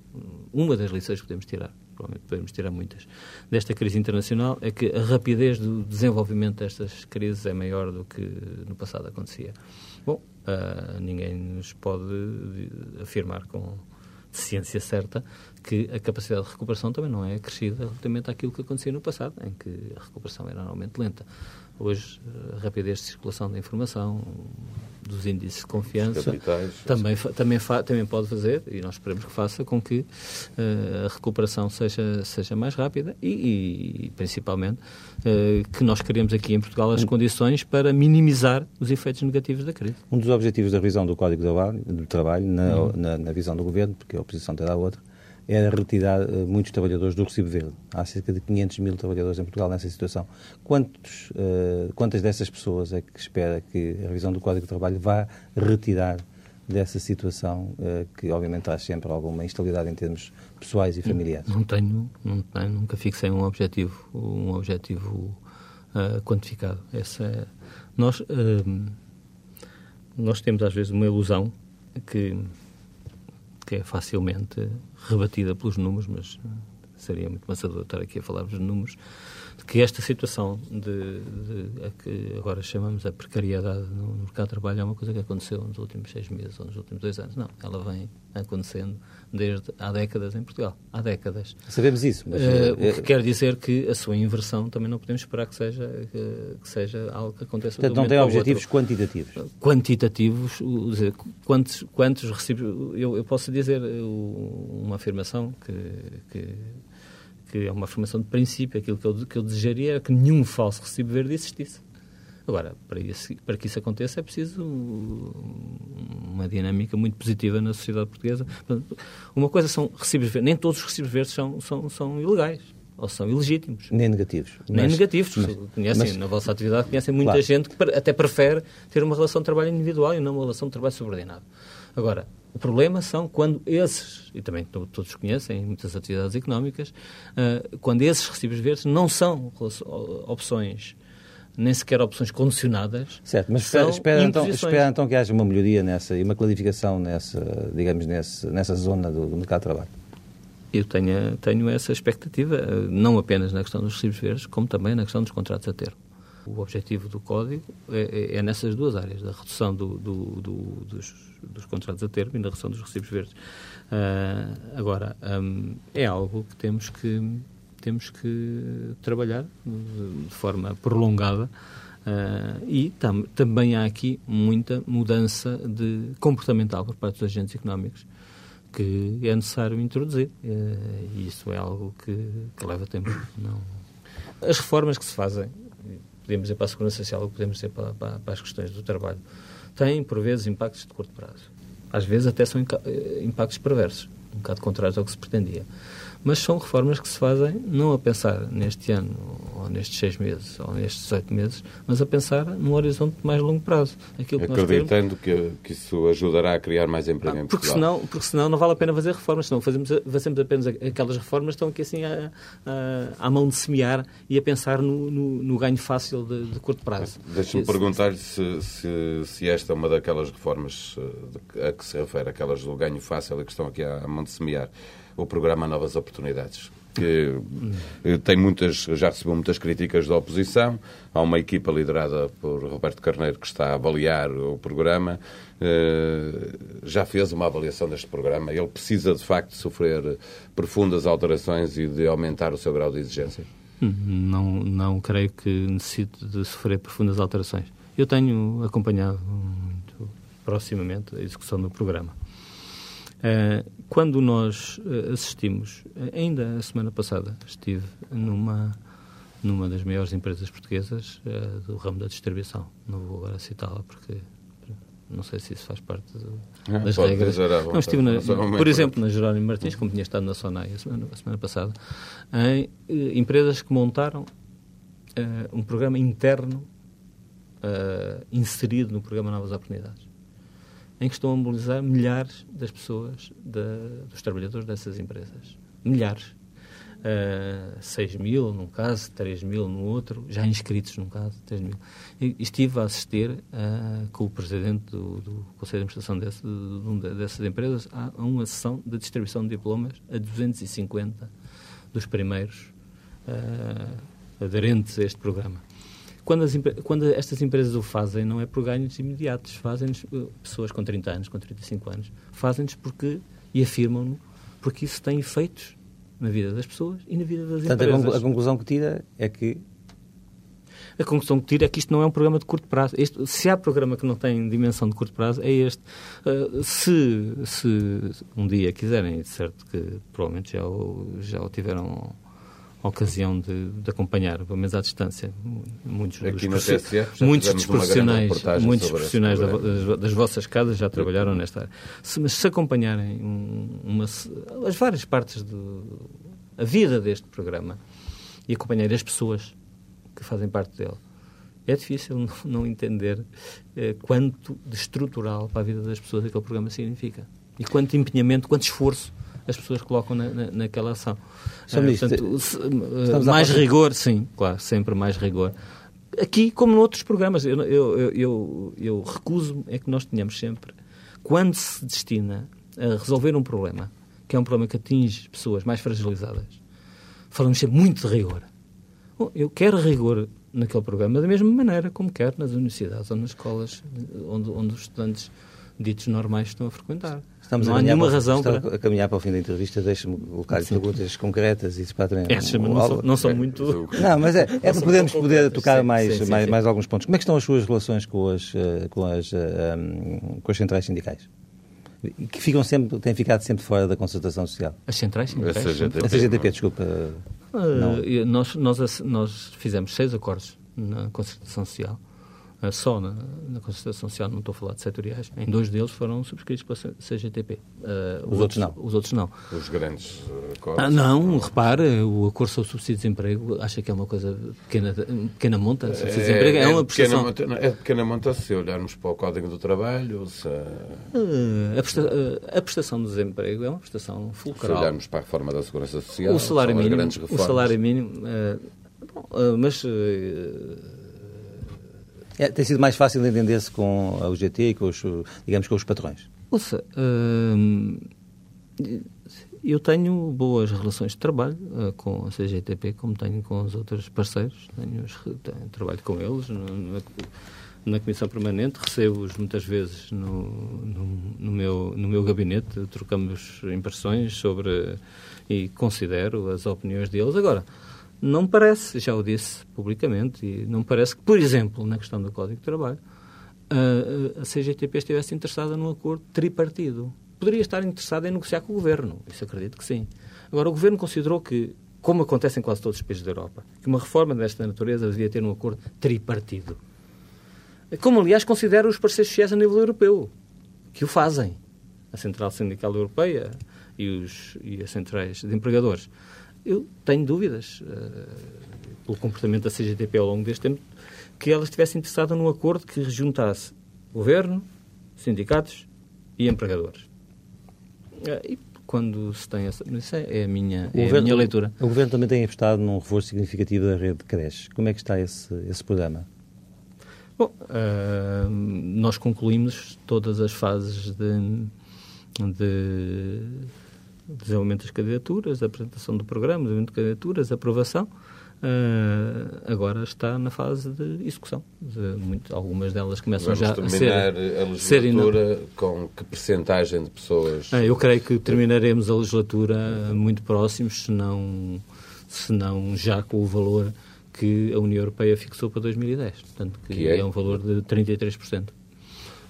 uma das lições que podemos tirar provavelmente podemos tirar muitas, desta crise internacional é que a rapidez do desenvolvimento destas crises é maior do que no passado acontecia. Bom, uh, ninguém nos pode afirmar com ciência certa que a capacidade de recuperação também não é acrescida relativamente àquilo que acontecia no passado, em que a recuperação era normalmente lenta. Hoje, a rapidez de circulação da informação, dos índices de confiança, também, também, também pode fazer, e nós esperamos que faça, com que uh, a recuperação seja, seja mais rápida e, e principalmente, uh, que nós queremos aqui em Portugal as condições para minimizar os efeitos negativos da crise. Um dos objetivos da revisão do Código do Trabalho, na, uhum. na, na visão do Governo, porque a oposição terá outra, era retirar uh, muitos trabalhadores do recibo verde. Há cerca de 500 mil trabalhadores em Portugal nessa situação. Quantos, uh, quantas dessas pessoas é que espera que a revisão do Código de Trabalho vá retirar dessa situação uh, que, obviamente, traz sempre alguma instabilidade em termos pessoais e familiares? Não tenho, não tenho nunca fixei um objetivo, um objetivo quantificado. Essa é, nós, nós temos, às vezes, uma ilusão que que é facilmente rebatida pelos números, mas seria muito maçador estar aqui a falar-vos de números, que esta situação de, de, a que agora chamamos a precariedade no mercado de trabalho é uma coisa que aconteceu nos últimos seis meses ou nos últimos dois anos. Não, ela vem acontecendo desde há décadas em Portugal. Há décadas. Sabemos isso. Mas, uh, o que quer dizer que a sua inversão também não podemos esperar que seja, que, que seja algo que aconteça Portanto, não tem objetivos outro. quantitativos? Quantitativos, dizer, quantos, quantos recibos... Eu, eu posso dizer uma afirmação que, que que é uma afirmação de princípio, aquilo que eu, que eu desejaria é que nenhum falso recibo verde existisse. Agora, para, isso, para que isso aconteça é preciso uma dinâmica muito positiva na sociedade portuguesa. Uma coisa são recibos verdes, nem todos os recibos verdes são, são, são ilegais ou são ilegítimos. Nem negativos. Nem mas, negativos. Mas, conhecem, mas, na vossa atividade conhecem muita claro. gente que até prefere ter uma relação de trabalho individual e não uma relação de trabalho subordinado. Agora, o problema são quando esses, e também todos conhecem em muitas atividades económicas, uh, quando esses recibos verdes não são opções nem sequer opções condicionadas. Certo, mas espera, espera, então, espera então que haja uma melhoria nessa e uma clarificação nessa, digamos, nessa, nessa zona do, do mercado de trabalho. Eu tenho, tenho essa expectativa, não apenas na questão dos recibos verdes, como também na questão dos contratos a termo. O objetivo do Código é, é, é nessas duas áreas, da redução do, do, do, dos, dos, contratos a termo e da redução dos recibos verdes. Uh, agora, um, é algo que temos que, temos que trabalhar de forma prolongada Uh, e tam, também há aqui muita mudança de comportamental por parte dos agentes económicos que é necessário introduzir. Uh, e isso é algo que, que leva tempo. Não. As reformas que se fazem, podemos dizer para a Segurança Social, podemos dizer para, para, para as questões do trabalho, têm, por vezes, impactos de curto prazo. Às vezes até são eh, impactos perversos, um bocado contrários ao que se pretendia mas são reformas que se fazem não a pensar neste ano, ou nestes seis meses, ou nestes oito meses, mas a pensar num horizonte de mais longo prazo. Aquilo que Acreditando que, que isso ajudará a criar mais emprego ah, em porque Senão, porque senão não vale a pena fazer reformas, senão fazemos, fazemos apenas aquelas reformas que estão aqui assim à, à, à mão de semear e a pensar no, no, no ganho fácil de, de curto prazo. Deixe-me perguntar-lhe se, se, se, esta é uma daquelas reformas eh, a que se refere, aquelas do ganho fácil e que estão aqui à mão de semear o programa Novas Oportunidades que eh, tem muitas, já recebeu muitas críticas da oposição. Há uma equipa liderada por Roberto Carneiro que está a avaliar o programa. Eh, já fez uma avaliação deste programa. Ele precisa, de facto, sofrer profundas alterações e de aumentar o seu grau de exigência? Não, não creio que necessite de sofrer profundas alterações. Eu tenho acompanhado muito proximamente a execução do programa. Eh, quando nós eh, assistimos, ainda a semana passada, estive numa, numa das maiores empresas portuguesas eh, do ramo da distribuição. Não vou agora citá-la porque não sei se isso faz parte do, ah, das regras. Não, estive na, por exemplo, na Jerónimo Martins, como tinha estado na SONAI a semana, a semana passada, em empresas que montaram uh, um programa interno uh, inserido no programa Novas Oportunidades em que estão a mobilizar milhares das pessoas, de, dos trabalhadores dessas empresas. Milhares. Uh, ah, 6 mil num caso, 3 mil no outro, já inscritos num caso, 3 mil. E estive a assistir uh, com o presidente do, do Conselho de Administração desse, de, de, dessas empresas a, a, uma sessão de distribuição de diplomas a 250 dos primeiros uh, aderentes a este programa. Quando, as, quando estas empresas o fazem, não é por ganhos imediatos, fazem-nos, eh, pessoas com 30 anos, com 35 anos, fazem-nos porque, e afirmam-no, porque isso tem efeitos na vida das pessoas e na vida das Portanto, empresas. A conclusão que tira é que a conclusão que tira é que isto não é um programa de curto prazo. Este, se há programa que não tem dimensão de curto prazo, é este. Uh, se, se um dia quiserem, certo que provavelmente já o, já o tiveram ocasião de, de, acompanhar, pelo menos à distância, muitos Aqui dos, muitos dos profissionais, muitos profissionais das, das, vossas casas já trabalharam nesta área. Se, mas se acompanharem uma, as várias partes do, a vida deste programa e acompanharem as pessoas que fazem parte dele, é difícil não, não entender eh, quanto de estrutural para a vida das pessoas aquele programa significa. E quanto empenhamento, quanto esforço as pessoas colocam na, na, naquela ação. Uh, portanto, se, uh, mais rigor, sim, claro, sempre mais rigor. Aqui, como noutros programas, eu, eu, eu, eu recuso é que nós tenhamos sempre, quando se destina a resolver um problema, que é um problema que atinge pessoas mais fragilizadas, falamos sempre muito de rigor. Bom, eu quero rigor naquele programa da mesma maneira como quero nas universidades ou nas escolas onde, onde os estudantes ditos normais estão a frequentar. Estamos não a há nenhuma para, razão para... a caminhar para o fim da entrevista. Deixe-me colocar-lhe perguntas concretas e para também... Essas, não, são, não são muito... Não, mas é, é para podermos poder tocar sim, mais, sim, sim, mais, mais, alguns pontos. Como é que estão as suas relações com as, eh, com as, eh, um, com as centrais sindicais? Que ficam sempre, têm ficado sempre fora da concertação social. As centrais sindicais? A CGTP, a CGTP desculpa. Uh, nós, nós, nós fizemos seis acordos na concertação social só na, na Concertação Social, não estou a falar de setoriais, em dois deles foram subscritos pela CGTP. Uh, eh, os, os outros, não? Os outros não. Os grandes acordos? Ah, não, repare, o acordo sobre subsídio de desemprego, acha que é uma coisa pequena, pequena monta? É, subsídio de desemprego é, é uma pequena monta, É de pequena monta se olharmos para o Código do Trabalho, se... Uh, a, presta, uh, a, prestação do desemprego é uma prestação fulcral. Se olharmos para a reforma da Segurança Social, o salário mínimo, o salário mínimo, bom, mas é, tem sido mais fácil entender-se com a UGT e com os, digamos, com os patrões? Ouça, hum, eu tenho boas relações de trabalho uh, com a CGTP, como tenho com os outros parceiros. Tenho, tenho trabalho com eles na, na, Comissão Permanente, recebo-os muitas vezes no, no, no, meu, no meu gabinete, trocamos impressões sobre e considero as opiniões deles. Agora, não parece, já o disse publicamente, e não parece que, por exemplo, na questão do Código de Trabalho, a, CGTP estivesse interessada num acordo tripartido. Poderia estar interessada em negociar com o Governo, isso acredito que sim. Agora, o Governo considerou que, como acontece em quase todos os países da Europa, que uma reforma desta natureza devia ter um acordo tripartido. Como, aliás, considera os parceiros sociais a nível europeu, que o fazem. A Central Sindical Europeia e, os, e as centrais de empregadores. Eu tenho dúvidas, uh, pelo comportamento da CGTP ao longo deste tempo, que ela estivesse interessada num acordo que juntasse governo, sindicatos e empregadores. Uh, e quando se tem essa. Isso é, é a minha, é governo, a minha leitura. O Governo também tem apostado num reforço significativo da rede de creches. Como é que está esse, esse programa? Bom, uh, nós concluímos todas as fases de, de desenvolvimento das candidaturas, apresentação do programa, desenvolvimento de candidaturas, aprovação. Uh, agora está na fase de execução. De muito, algumas delas começam Vamos já a ser... terminar a legislatura com que percentagem de pessoas... Uh, eu creio que terminaremos a legislatura muito próximos, se não, se não já com o valor que a União Europeia fixou para 2010. Portanto, que, que é? é um valor de 33%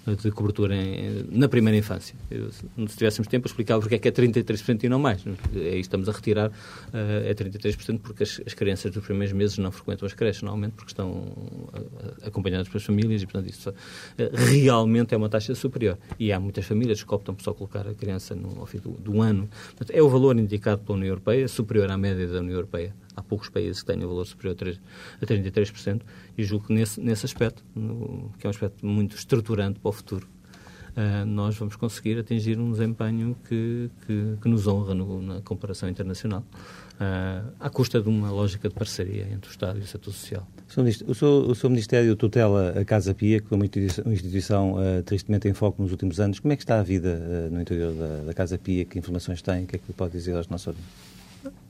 de cobertura em, na primeira infância. Eu, se tivéssemos tempo, explicava porque é que é 33% e não mais. É isso estamos a retirar, uh, é 33% porque as, as, crianças dos primeiros meses não frequentam as creches, normalmente porque estão acompanhadas pelas famílias e, portanto, isso uh, realmente é uma taxa superior. E há muitas famílias que optam por só colocar a criança no, ao fim do, do ano. Portanto, é o valor indicado pela União Europeia, superior à média da União Europeia há poucos países que têm o valor superior a 33%, e julgo que nesse, nesse aspecto, no, que é um aspecto muito estruturante para o futuro, uh, nós vamos conseguir atingir um desempenho que, que, que nos honra no, na comparação internacional, uh, à custa de uma lógica de parceria entre o Estado e o setor social. O seu, o seu Ministério tutela a Casa Pia, que é uma instituição, uma instituição uh, tristemente em foco nos últimos anos. Como é que está a vida no interior da, da Casa Pia? Que informações tem? O que é que pode dizer aos nossos ouvintes?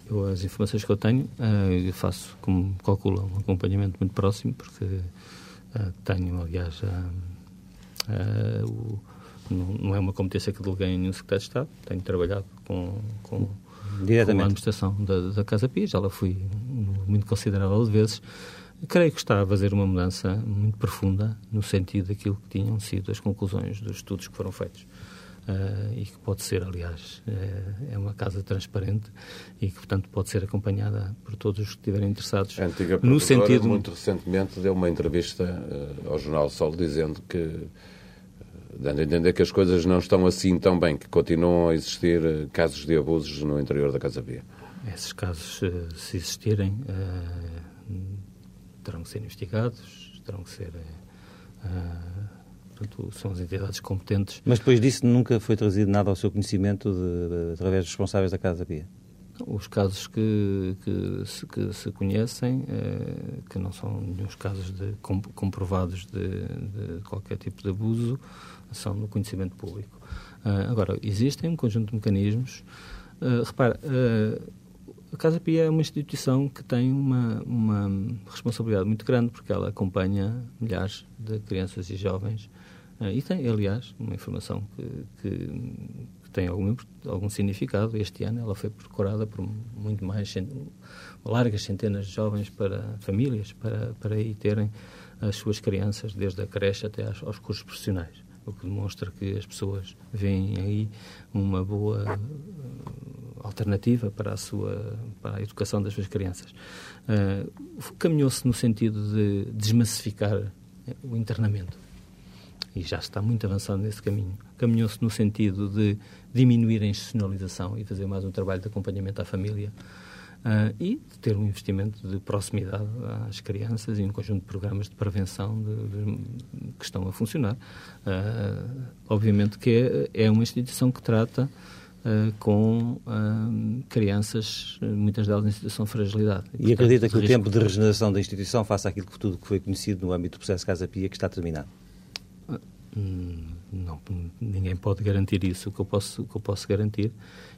Eu, as informações que eu tenho, uh, eu faço, como calculam, um acompanhamento muito próximo, porque uh, tenho, aliás, uh, o, não, é uma competência que deleguei em nenhum secretário de Estado, tenho trabalhado com, com, com a administração da, da, Casa Pia, já lá fui muito considerável de vezes. Creio que está a fazer uma mudança muito profunda no sentido daquilo que tinham sido as conclusões dos estudos que foram feitos. Uh, e que pode ser, aliás, é, é, uma casa transparente e que, portanto, pode ser acompanhada por todos os que estiverem interessados. A antiga no sentido muito recentemente deu uma entrevista uh, ao jornal Sol dizendo que dando a entender que as coisas não estão assim tão bem, que continuam a existir casos de abusos no interior da Casa Via. Esses casos, se existirem, terão que ser investigados, terão que ser portanto, são as entidades competentes. Mas depois disso nunca foi trazido nada ao seu conhecimento de, de, através dos responsáveis da Casa Pia? Os casos que, que, se, que se conhecem, eh, que não são nenhum casos de, comprovados de, de, qualquer tipo de abuso, são no conhecimento público. Uh, agora, existem um conjunto de mecanismos. Uh, repara, uh, a Casa Pia é uma instituição que tem uma, uma responsabilidade muito grande, porque ela acompanha milhares de crianças e jovens e tem, aliás, uma informação que, que, que tem algum, algum significado. Este ano ela foi procurada por muito mais, largas centenas de jovens para famílias, para, para aí terem as suas crianças, desde a creche até aos, aos cursos profissionais. O que demonstra que as pessoas veem aí uma boa ah, alternativa para a, sua, para a educação das suas crianças. Uh, Caminhou-se no sentido de desmassificar o internamento e já está muito avançado nesse caminho. Caminhou-se no sentido de diminuir a institucionalização e fazer mais um trabalho de acompanhamento à família uh, e de ter um investimento de proximidade às crianças e um conjunto de programas de prevenção de, de, que estão a funcionar. Uh, obviamente que é, é, uma instituição que trata Uh, com uh, crianças, muitas delas em situação de fragilidade. E, e acredita que o tempo de regeneração da instituição faça aquilo que tudo que foi conhecido no âmbito do processo Casa Pia que está terminado? Hum, não, ninguém pode garantir isso. O que, eu posso, o que eu posso garantir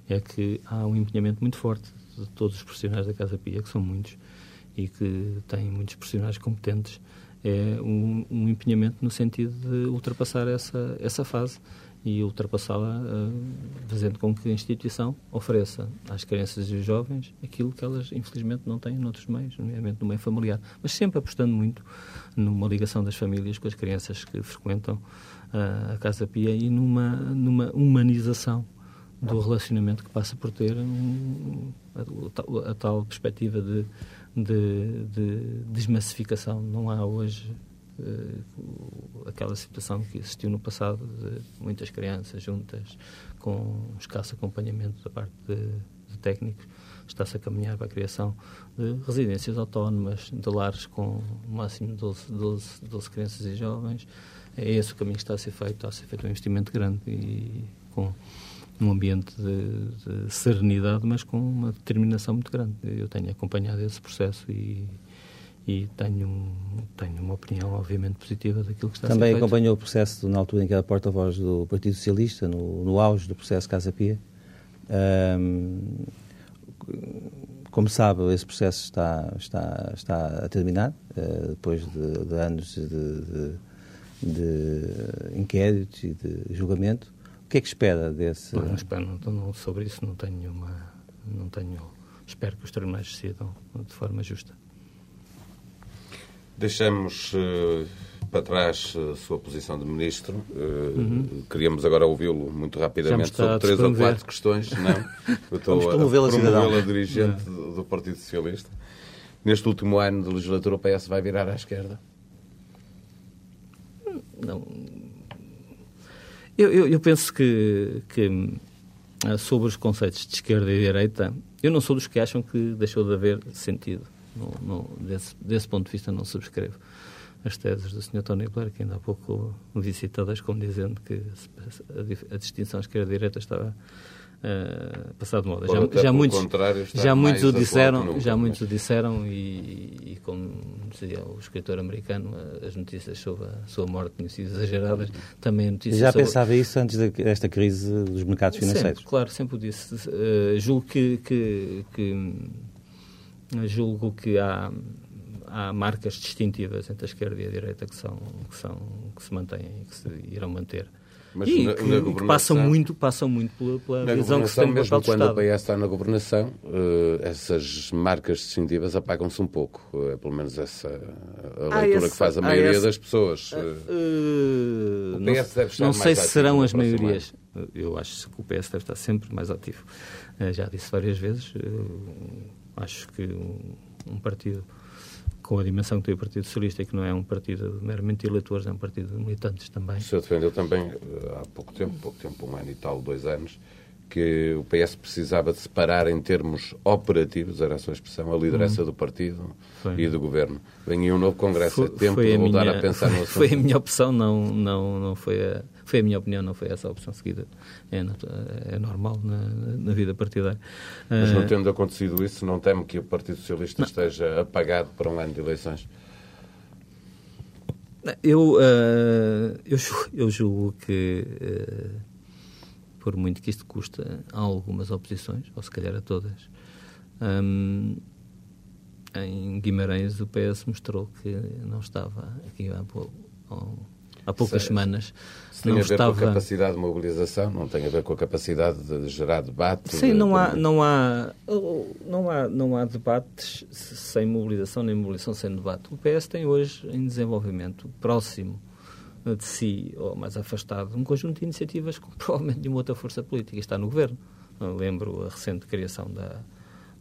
é que há um empenhamento muito forte de todos os profissionais da Casa Pia, que são muitos, e que têm muitos profissionais competentes é um, um empenhamento no sentido de ultrapassar essa, essa fase e ultrapassá-la, uh, fazendo com que a instituição ofereça às crianças e aos jovens aquilo que elas, infelizmente, não têm noutros meios, nomeadamente no meio familiar. Mas sempre apostando muito numa ligação das famílias com as crianças que frequentam uh, a Casa Pia e numa, numa humanização do relacionamento que passa por ter um, a, a, a, tal perspectiva de, de, de desmassificação. Não há hoje aquela situação que existiu no passado de muitas crianças juntas com escasso acompanhamento da parte de, de técnicos. Está-se a caminhar para a criação de residências autónomas, de lares com no máximo 12, 12, 12 crianças e jovens. É esse o caminho que está a ser feito. Está a ser feito um investimento grande e com num ambiente de, de, serenidade, mas com uma determinação muito grande. Eu tenho acompanhado esse processo e, e tenho, tenho uma opinião, obviamente, positiva daquilo que está Também a ser feito. acompanhou o processo na altura em que era porta-voz do Partido Socialista, no, no auge do processo Casa Pia. Um, como sabe, esse processo está, está, está a terminar, uh, depois de, de anos de, de, de inquéritos e de julgamento. O que é que espera desse... Não, espero, não, não, sobre isso não tenho uma... Não tenho... Espero que os tribunais decidam de forma justa. Deixamos uh, para trás a sua posição de ministro. Uh, uhum. Queríamos agora ouvi-lo muito rapidamente sobre três ou quatro questões. Não, eu estou a promovê-la dirigente do, do Partido Socialista. Neste último ano de legislatura, o PS vai virar à esquerda? Não. Eu, eu, eu penso que, que ah, sobre os conceitos de esquerda e direita, eu não sou dos que acham que deixou de haver sentido não, não, desse, desse ponto de vista, não subscrevo as teses do Sr. Tony Blair, que ainda há pouco me disse todas como dizendo que a, a distinção esquerda-direita estava uh, passado de moda. Já, já muitos, já muitos o disseram, já muitos o disseram e, e, como dizia o escritor americano, as notícias sobre a sua morte tinham sido exageradas. Também notícias já sobre... pensava isso antes desta crise dos mercados financeiros? Sempre, claro, sempre o disse. Uh, julgo que, que, que julgo que há, há marcas distintivas entre a esquerda e a direita que, são, que, são, que se mantêm e que se irão manter. Mas e na, que, na que, passam muito, passam muito pela, pela visão que se tem mesmo quando Estado. a PS está na governação, uh, essas marcas distintivas apagam-se um pouco. Uh, é pelo menos essa a leitura essa, que faz a maioria essa, das pessoas. Uh, o PS não, deve estar Não sei se serão as maiorias. Ano. Eu acho que o PS deve estar sempre mais ativo. já disse várias vezes Acho que um, um partido com a dimensão que tem o Partido Socialista e que não é um partido meramente de eleitores, é um partido de militantes também. O senhor defendeu também, eh, há pouco tempo, pouco tempo, um ano e tal, dois anos, que o PS precisava de separar em termos operativos, era a sua expressão, a liderança uhum. do partido foi. e do governo. Vem aí um novo Congresso, foi, é tempo de voltar minha, a pensar no assunto. Foi a minha opção, não, não, não foi a foi a minha opinião, não foi essa a opção seguida. É, é normal na, na, vida partidária. Mas não ah, tendo acontecido isso, não teme que o Partido Socialista não. esteja apagado para um ano de eleições? Eu, uh, eu, eu julgo que, uh, por muito que isto custa a algumas oposições, ou se calhar a todas, um, em Guimarães o PS mostrou que não estava aqui há, há poucas Sei. semanas tem a ver estava... com a capacidade de mobilização, não tem a ver com a capacidade de gerar debate. Sim, de... não, há, não, há, não, há, não há debates sem mobilização, nem mobilização sem debate. O PS tem hoje em desenvolvimento próximo de si, ou mais afastado, um conjunto de iniciativas com provavelmente nenhuma outra força política. Está no governo. Eu lembro a recente criação da,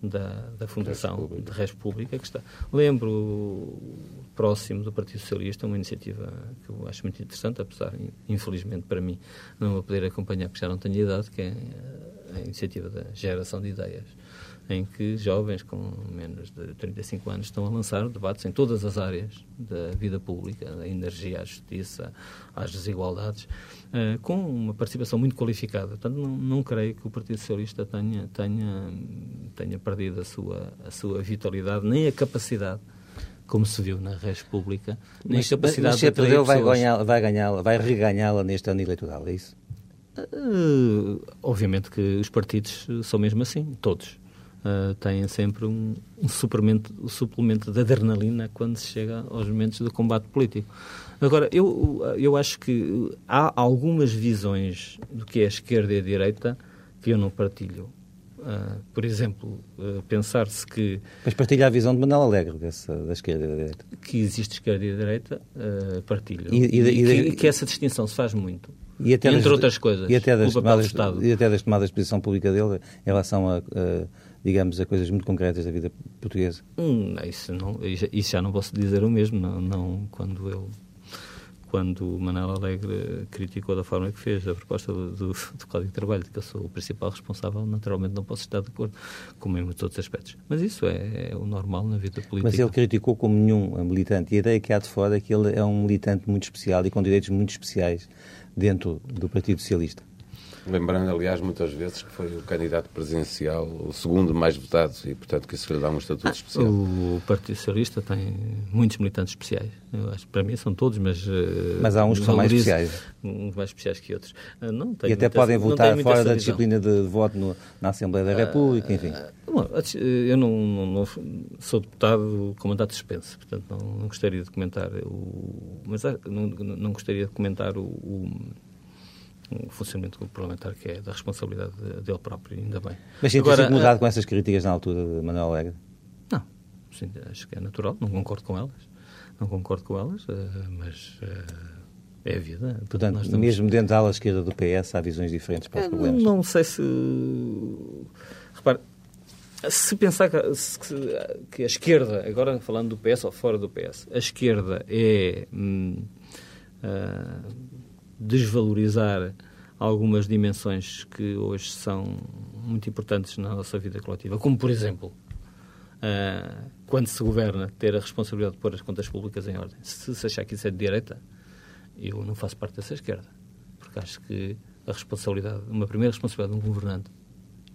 da, da Fundação de Res Pública, que está. Lembro próximo do Partido Socialista, uma iniciativa que eu acho muito interessante, apesar, infelizmente para mim, não a poder acompanhar porque já não tenho idade, que é a iniciativa da geração de ideias, em que jovens com menos de 35 anos estão a lançar debates em todas as áreas da vida pública, da energia à justiça, às desigualdades, uh, com uma participação muito qualificada. Portanto, não, não creio que o Partido Socialista tenha, tenha, tenha perdido a sua, a sua vitalidade, nem a capacidade como se viu na Res Pública, nem mas, capacidade mas se de perdeu, vai, ganhar, vai, ganhá-la, vai reganhá-la neste ano eleitoral, é isso? Uh, obviamente que os partidos são mesmo assim, todos. Uh, têm sempre um, um, suplemento, um suplemento de adrenalina quando se chega aos momentos do combate político. Agora, eu, eu acho que há algumas visões do que é a esquerda e a direita que eu não partilho. Uh, por exemplo, uh, pensar-se que. Mas partilha a visão de Manuel Alegre dessa, da esquerda e da direita? Que existe esquerda e direita, uh, partilho. E, e, e, que, que, essa distinção se faz muito. E até entre das, outras coisas, e até, das tomadas, e até das tomadas de posição pública dele em relação a, a, digamos, a coisas muito concretas da vida portuguesa? Hum, isso, não, isso já não posso dizer o mesmo, não, não quando eu quando o Manuel Alegre criticou da forma que fez a proposta do, do, do, Código de Trabalho, de que eu sou o principal responsável, naturalmente não posso estar de acordo, como em muitos outros aspectos. Mas isso é, é o normal na vida política. Mas ele criticou como nenhum militante. E a ideia que há de fora é que ele é um militante muito especial e com direitos muito especiais dentro do Partido Socialista. Lembrando, aliás, muitas vezes que foi o candidato presidencial o segundo mais votado e, portanto, que isso lhe dá um estatuto ah, especial. O Partido Socialista tem muitos militantes especiais. Eu acho que para mim são todos, mas. Eh, mas há uns que são mais especiais. Uns mais especiais que outros. Ah, não e até podem votar fora da disciplina de voto no, na Assembleia da ah, República, enfim. Bom, eu não, não, não, sou deputado com mandato suspenso, portanto não, não gostaria de comentar o. Mas não, não gostaria de comentar o, o o funcionamento parlamentar que é da responsabilidade dele próprio, ainda bem. Mas sente-se incomodado com essas críticas na altura de Manuel Alegre? Não, sim, acho que é natural, não concordo com elas, não concordo com elas, eh, mas eh, é a vida. Portanto, estamos... mesmo dentro da ala esquerda do PS há visões diferentes para os problemas? Não sei se... Repare, se pensar que, que, a esquerda, agora falando do PS ou fora do PS, a esquerda é... Hum, uh, desvalorizar algumas dimensões que hoje são muito importantes na nossa vida coletiva, como, por exemplo, uh, quando se governa, ter a responsabilidade de pôr as contas públicas em ordem. Se, se achar que isso é de direita, eu não faço parte dessa esquerda, porque acho que a responsabilidade, uma primeira responsabilidade de um governante,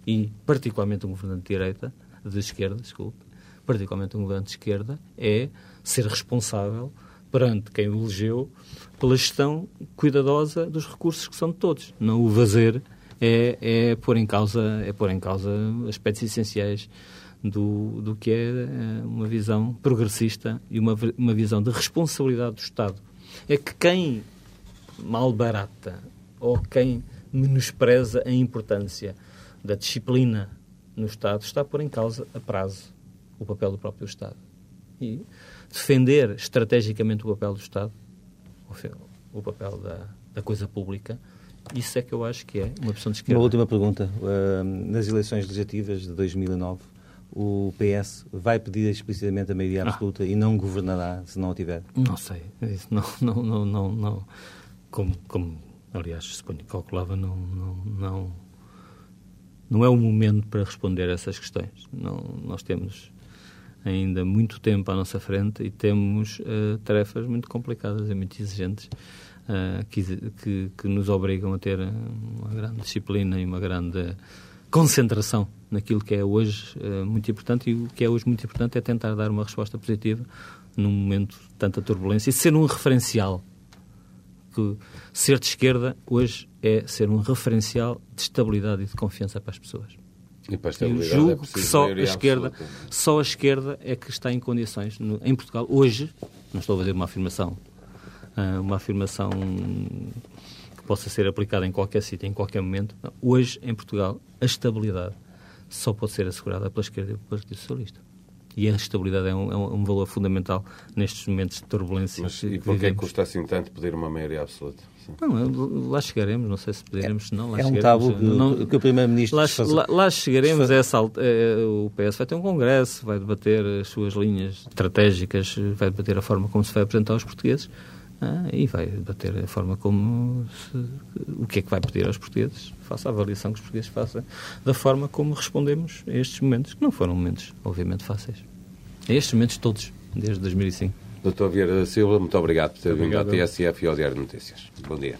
e particularmente um governante de direita, de esquerda, desculpe, particularmente um governante de esquerda, é ser responsável perante quem o elegeu pela gestão cuidadosa dos recursos que são de todos. Não o fazer é, é, pôr, em causa, é pôr em causa aspectos essenciais do, do que é eh, uma visão progressista e uma, uma visão de responsabilidade do Estado. É que quem malbarata ou quem menospreza a importância da disciplina no Estado está a pôr em causa a prazo o papel do próprio Estado. E defender estrategicamente o papel do Estado, o papel da, da coisa pública, isso é que eu acho que é uma opção de esquerda. Uma última pergunta. Uh, nas eleições legislativas de 2009, o PS vai pedir explicitamente a maioria ah. absoluta ah. e não governará se não a tiver? Não sei. Não, não, não, não, não. Como, como aliás, suponho que calculava, não, não, não, não é o momento para responder a essas questões. Não, nós temos ainda muito tempo à nossa frente e temos uh, tarefas muito complicadas e muito exigentes uh, que, que, que, nos obrigam a ter uma grande disciplina e uma grande concentração naquilo que é hoje uh, muito importante e o que é hoje muito importante é tentar dar uma resposta positiva num momento de tanta turbulência e ser um referencial que ser de esquerda hoje é ser um referencial de estabilidade e de confiança para as pessoas. E eu julgo é que só a esquerda, absoluta. só a esquerda é que está em condições, no, em Portugal, hoje, não estou a fazer uma afirmação, uh, uma afirmação que possa ser aplicada em qualquer sítio, em qualquer momento, não, hoje, em Portugal, a estabilidade só pode ser assegurada pela esquerda e pelo Partido Socialista. E a estabilidade é um, é um valor fundamental nestes momentos de turbulência. Mas e porquê é custa assim tanto pedir uma maioria absoluta? Não, lá chegaremos, não sei se poderemos, se não. Lá é um tabu que, não, que o Primeiro-Ministro. Lá, lá, lá, chegaremos, essa, é, o PS vai ter um congresso, vai debater as suas linhas estratégicas, vai debater a forma como se vai apresentar aos portugueses ah, e vai debater a forma como. Se, o que é que vai pedir aos portugueses, faça a avaliação que os portugueses façam da forma como respondemos a estes momentos, que não foram momentos, obviamente, fáceis. A estes momentos todos, desde 2005. Doutor Vieira da Silva, muito obrigado por ter vindo ao TSF e ao Diário de Notícias. Bom dia.